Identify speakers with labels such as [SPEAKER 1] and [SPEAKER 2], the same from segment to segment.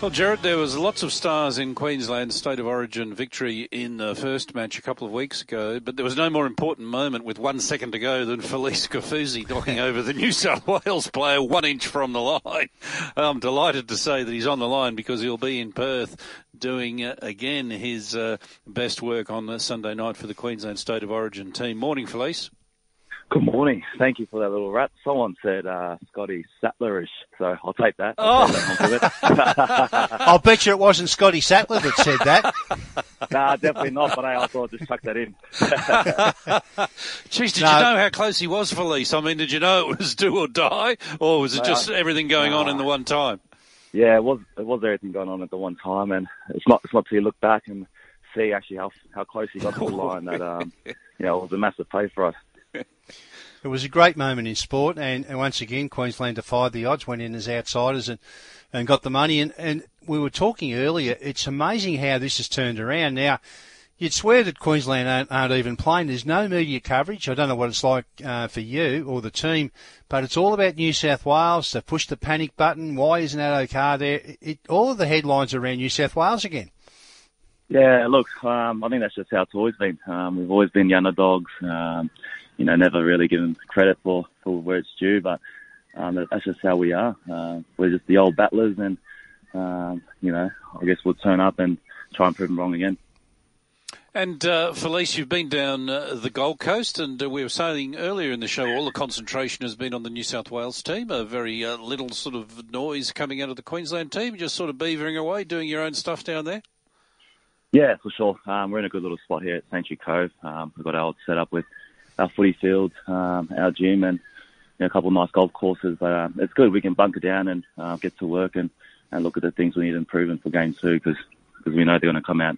[SPEAKER 1] Well, Jared, there was lots of stars in Queensland's State of Origin victory in the first match a couple of weeks ago, but there was no more important moment with one second to go than Felise Kaufusi knocking over the New South Wales player one inch from the line. I'm delighted to say that he's on the line because he'll be in Perth doing uh, again his uh, best work on the Sunday night for the Queensland State of Origin team. Morning, Felise.
[SPEAKER 2] Good morning. Thank you for that little rap. Someone said uh, Scotty Sattlerish, so I'll take that.
[SPEAKER 1] I'll,
[SPEAKER 2] oh.
[SPEAKER 1] take
[SPEAKER 3] that I'll bet you it wasn't Scotty Sattler that said that.
[SPEAKER 2] nah, definitely not, but I thought I'd just chuck that in.
[SPEAKER 1] Jeez, did no. you know how close he was, for Felise? I mean, did you know it was do or die, or was it just everything going on in the one time?
[SPEAKER 2] Yeah, it was. It was everything going on at the one time, and it's not. It's not till you look back and see actually how how close he got to the line that um, you know, it was a massive play for us.
[SPEAKER 3] It was a great moment in sport, and, and once again, Queensland defied the odds, went in as outsiders, and, and got the money. And, and we were talking earlier. It's amazing how this has turned around. Now, you'd swear that Queensland aren't, aren't even playing. There's no media coverage. I don't know what it's like uh, for you or the team, but it's all about New South Wales. They've pushed the panic button. Why isn't that OK there? It, all of the headlines are around New South Wales again.
[SPEAKER 2] Yeah, look, um, I think that's just how it's always been. Um, we've always been the underdogs. Um, you know, never really given credit for, for where it's due, but um, that's just how we are. Uh, we're just the old battlers, and um, you know, I guess we'll turn up and try and prove them wrong again.
[SPEAKER 1] And uh, Felise, you've been down uh, the Gold Coast, and uh, we were saying earlier in the show, all the concentration has been on the New South Wales team. A very uh, little sort of noise coming out of the Queensland team, just sort of beavering away, doing your own stuff down there.
[SPEAKER 2] Yeah, for sure. Um, we're in a good little spot here at Sanctuary Cove. Um, we've got our set up with our footy field, um, our gym, and you know, a couple of nice golf courses. But um, it's good. We can bunker down and uh, get to work and, and look at the things we need improving for game two because because we know they're going to come out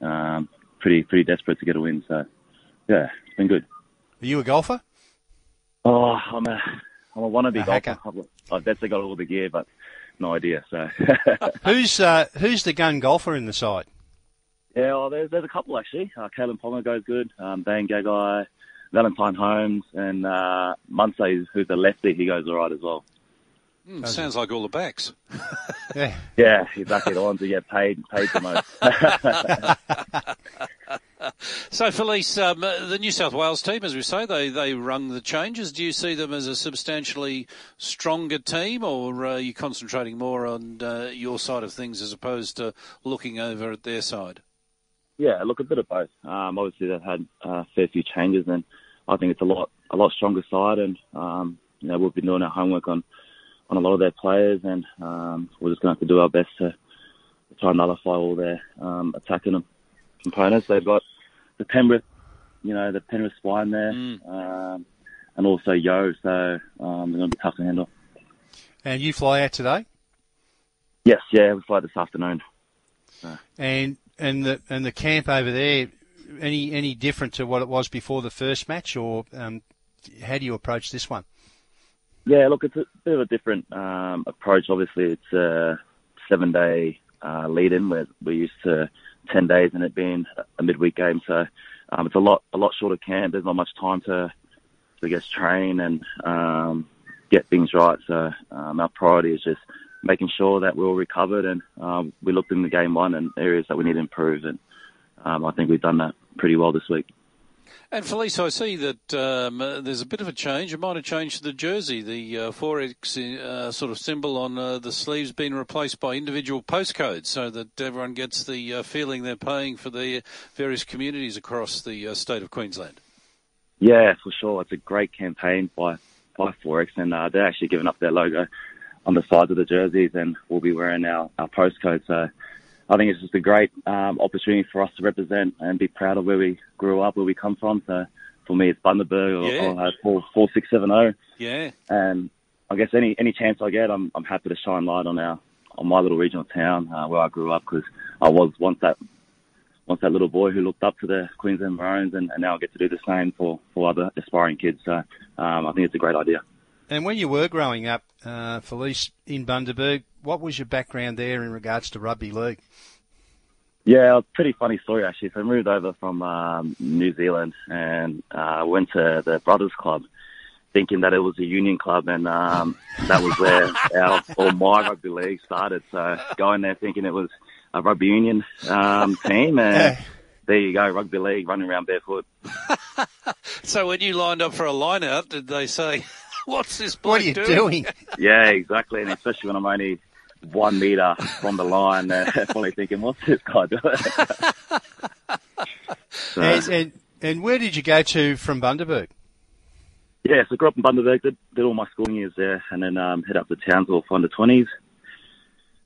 [SPEAKER 2] um, pretty pretty desperate to get a win. So yeah, it's been good.
[SPEAKER 3] Are you a golfer?
[SPEAKER 2] Oh, I'm a I'm a wannabe a golfer. I've, I've definitely got all the gear, but no idea. So
[SPEAKER 3] who's uh, who's the gun golfer in the side?
[SPEAKER 2] Yeah, well, there's there's a couple actually. Uh, Kalyn Ponga goes good. Um, Dane Gagai, Valentine Holmes and uh, Munsey, who's the lefty, he goes all right as well.
[SPEAKER 1] Mm, sounds like all the backs.
[SPEAKER 3] yeah,
[SPEAKER 2] yeah, exactly. The ones who get paid paid the most.
[SPEAKER 1] so, Felise, um, the New South Wales team, as we say, they they rung the changes. Do you see them as a substantially stronger team, or are you concentrating more on uh, your side of things as opposed to looking over at their side?
[SPEAKER 2] Yeah, look, a bit of both. Um, obviously, they've had a fair few changes, and I think it's a lot a lot stronger side. And um, you know, we've been doing our homework on on a lot of their players, and um, we're just going to have to do our best to, try and nullify all their um, attacking components. They've got the Penrith, you know, the Penrith spine there, mm. um, and also Yeo. so um, they're going to be tough to handle.
[SPEAKER 3] And you fly out today?
[SPEAKER 2] Yes, yeah, we fly this afternoon.
[SPEAKER 3] So. And and the and the camp over there any any different to what it was before the first match, or um, how do you approach this one?
[SPEAKER 2] Yeah, look, it's a bit of a different um, approach. Obviously, it's a seven day uh, lead in. We're, we're used to ten days and it being a midweek game, so um, it's a lot a lot shorter camp. There's not much time to to guess train and um, get things right. So um, our priority is just making sure that we're all recovered and um, we looked in the game one and areas that we need to improve. And um, I think we've done that pretty well this week.
[SPEAKER 1] And Felise, I see that um, uh, there's a bit of a change. It might have changed the jersey. The uh, 4X uh, sort of symbol on uh, the sleeves been replaced by individual postcodes so that everyone gets the uh, feeling they're paying for the various communities across the uh, state of Queensland.
[SPEAKER 2] Yeah, for sure. It's a great campaign by, by 4X, and they're actually giving up their logo on the sides of the jerseys, and we'll be wearing our, our postcode. So I think it's just a great um, opportunity for us to represent and be proud of where we grew up, where we come from. So for me, it's Bundaberg or, yeah. or four four six seven zero.
[SPEAKER 1] Yeah.
[SPEAKER 2] And I guess any any chance I get, I'm I'm happy to shine light on our on my little regional town uh, where I grew up because I was once that once that little boy who looked up to the Queensland Maroons, and, and now I get to do the same for for other aspiring kids. So um, I think it's a great idea.
[SPEAKER 3] And when you were growing up, uh, Felise in Bundaberg, what was your background there in regards to rugby league?
[SPEAKER 2] Yeah, a pretty funny story actually. So I moved over from um, New Zealand and uh, went to the Brothers Club, thinking that it was a union club, and um, that was where our or my rugby league started. So going there thinking it was a rugby union um, team, and there you go, rugby league, running around barefoot.
[SPEAKER 1] so when you lined up for a line out, did they say, "What's this bloke
[SPEAKER 3] What are you
[SPEAKER 1] doing?"
[SPEAKER 3] doing?
[SPEAKER 2] Yeah, exactly, and especially when I'm only one meter from the line, uh, probably thinking, "What's this guy doing?" so,
[SPEAKER 3] And, and and where did you go to from Bundaberg?
[SPEAKER 2] Yeah, so grew up in Bundaberg, did, did all my schooling years there, and then um, head up to Townsville for under 20s.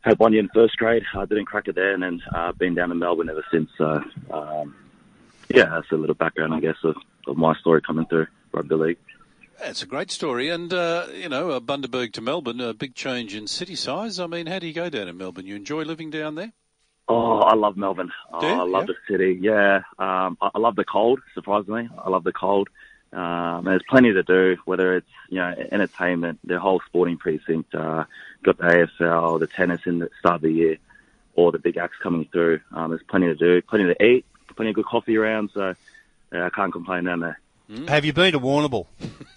[SPEAKER 2] Had one year in first grade, I didn't crack it there, and then uh, been down in Melbourne ever since. So, um, yeah, that's a little background, I guess, of, of my story coming through rugby league.
[SPEAKER 1] That's a great story, and uh, you know, uh, Bundaberg to Melbourne, a big change in city size. I mean, how do you go down in Melbourne? You enjoy living down there?
[SPEAKER 2] Oh, I love Melbourne. Oh,
[SPEAKER 1] Do you?
[SPEAKER 2] I love
[SPEAKER 1] Yeah.
[SPEAKER 2] the city. Yeah, um, I, I love the cold. Surprisingly, I love the cold. Um, there's plenty to do, whether it's you know entertainment, the whole sporting precinct. Uh, got the AFL, the tennis in the start of the year, or the big acts coming through. Um, there's plenty to do, plenty to eat, plenty of good coffee around. So yeah, I can't complain down there.
[SPEAKER 3] Have you been to Warrnambool?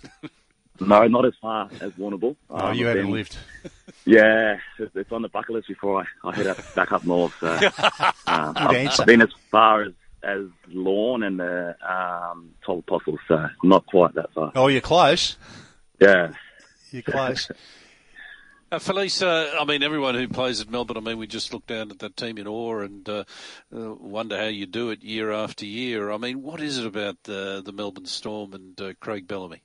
[SPEAKER 2] No, not as far as Warrnambool.
[SPEAKER 3] Oh,
[SPEAKER 2] Um,
[SPEAKER 3] you
[SPEAKER 2] I've
[SPEAKER 3] haven't
[SPEAKER 2] been-
[SPEAKER 3] lived.
[SPEAKER 2] Yeah, it's it's on the bucket list before I, I head up, back up north. So, um, I've,
[SPEAKER 3] answer.
[SPEAKER 2] I've been as far as as Lorne and the um, Tall Apostles, so not quite that far.
[SPEAKER 3] Oh, you're close.
[SPEAKER 2] Yeah,
[SPEAKER 3] You're close.
[SPEAKER 1] Uh, Felise, uh, I mean, everyone who plays at Melbourne, I mean, we just look down at that team in awe and uh, uh, wonder how you do it year after year. I mean, what is it about uh, the Melbourne Storm and uh, Craig Bellamy?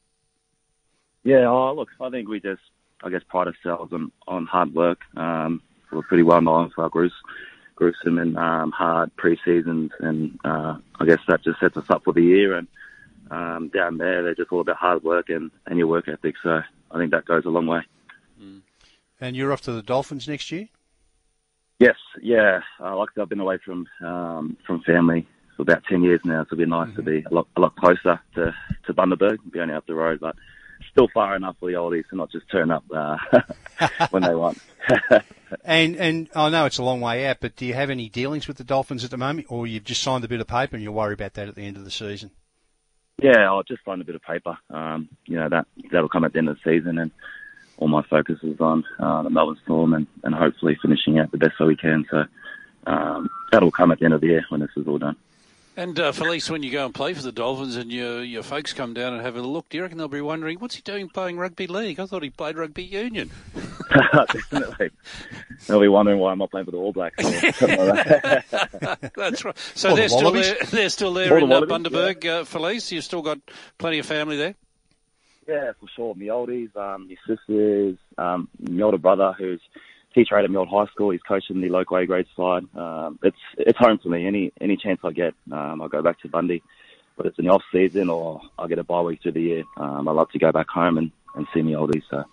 [SPEAKER 2] Yeah. Oh, look, I think we just, I guess, pride ourselves on on hard work. Um, we're pretty well known for our grues- gruesome and um, hard pre-seasons, and uh, I guess that just sets us up for the year. And um, down there, they're just all about hard work and, and your work ethic. So I think that goes a long way.
[SPEAKER 3] And you're off to the Dolphins next year?
[SPEAKER 2] Yes, yeah. Uh, like I've been away from um, from family for about ten years now, so it'd be nice to be a lot a lot closer to to Bundaberg, be only up the road, but still far enough for the oldies to not just turn up uh, when they want.
[SPEAKER 3] And and I know it's a long way out, but do you have any dealings with the Dolphins at the moment, or you've just signed a bit of paper and you'll worry about that at the end of the season?
[SPEAKER 2] yeah, I'll just find a bit of paper. Um, you know that that'll come at the end of the season, and all my focus is on uh, the Melbourne Storm and, and hopefully finishing out the best way we can. So um, that'll come at the end of the year when this is all done.
[SPEAKER 1] And uh, Felise, when you go and play for the Dolphins and your your folks come down and have a look, do you reckon they'll be wondering what's he doing playing rugby league? I thought he played rugby union.
[SPEAKER 2] Definitely. They'll be wondering why I'm not playing for the All Blacks. Or like.
[SPEAKER 1] That's right. So they're still there. They're still there
[SPEAKER 2] Or the
[SPEAKER 1] in uh, Bundaberg, uh, Felise. You've still got plenty of family there.
[SPEAKER 2] Yeah, for sure. My oldies, um, my sisters, um, my older brother who's teacher at my old high school. He's coaching the local A grade side. Um, it's it's home for me. Any any chance I get, um, I'll go back to Bundy. But it's in the off season or I'll get a bye week through the year. Um, I love to go back home and, and see my oldies. So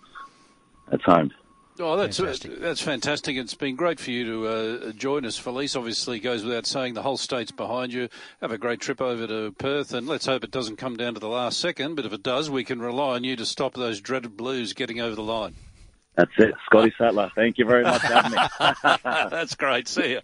[SPEAKER 2] it's home.
[SPEAKER 1] Oh, that's
[SPEAKER 3] Fantastic.
[SPEAKER 1] that's fantastic. It's been great for you to uh, join us. Felise obviously goes without saying the whole state's behind you. Have a great trip over to Perth, and let's hope it doesn't come down to the last second. But if it does, we can rely on you to stop those dreaded Blues getting over the line.
[SPEAKER 2] That's it. Scotty Sattler. Thank you very much for having me.
[SPEAKER 1] that's great. See you.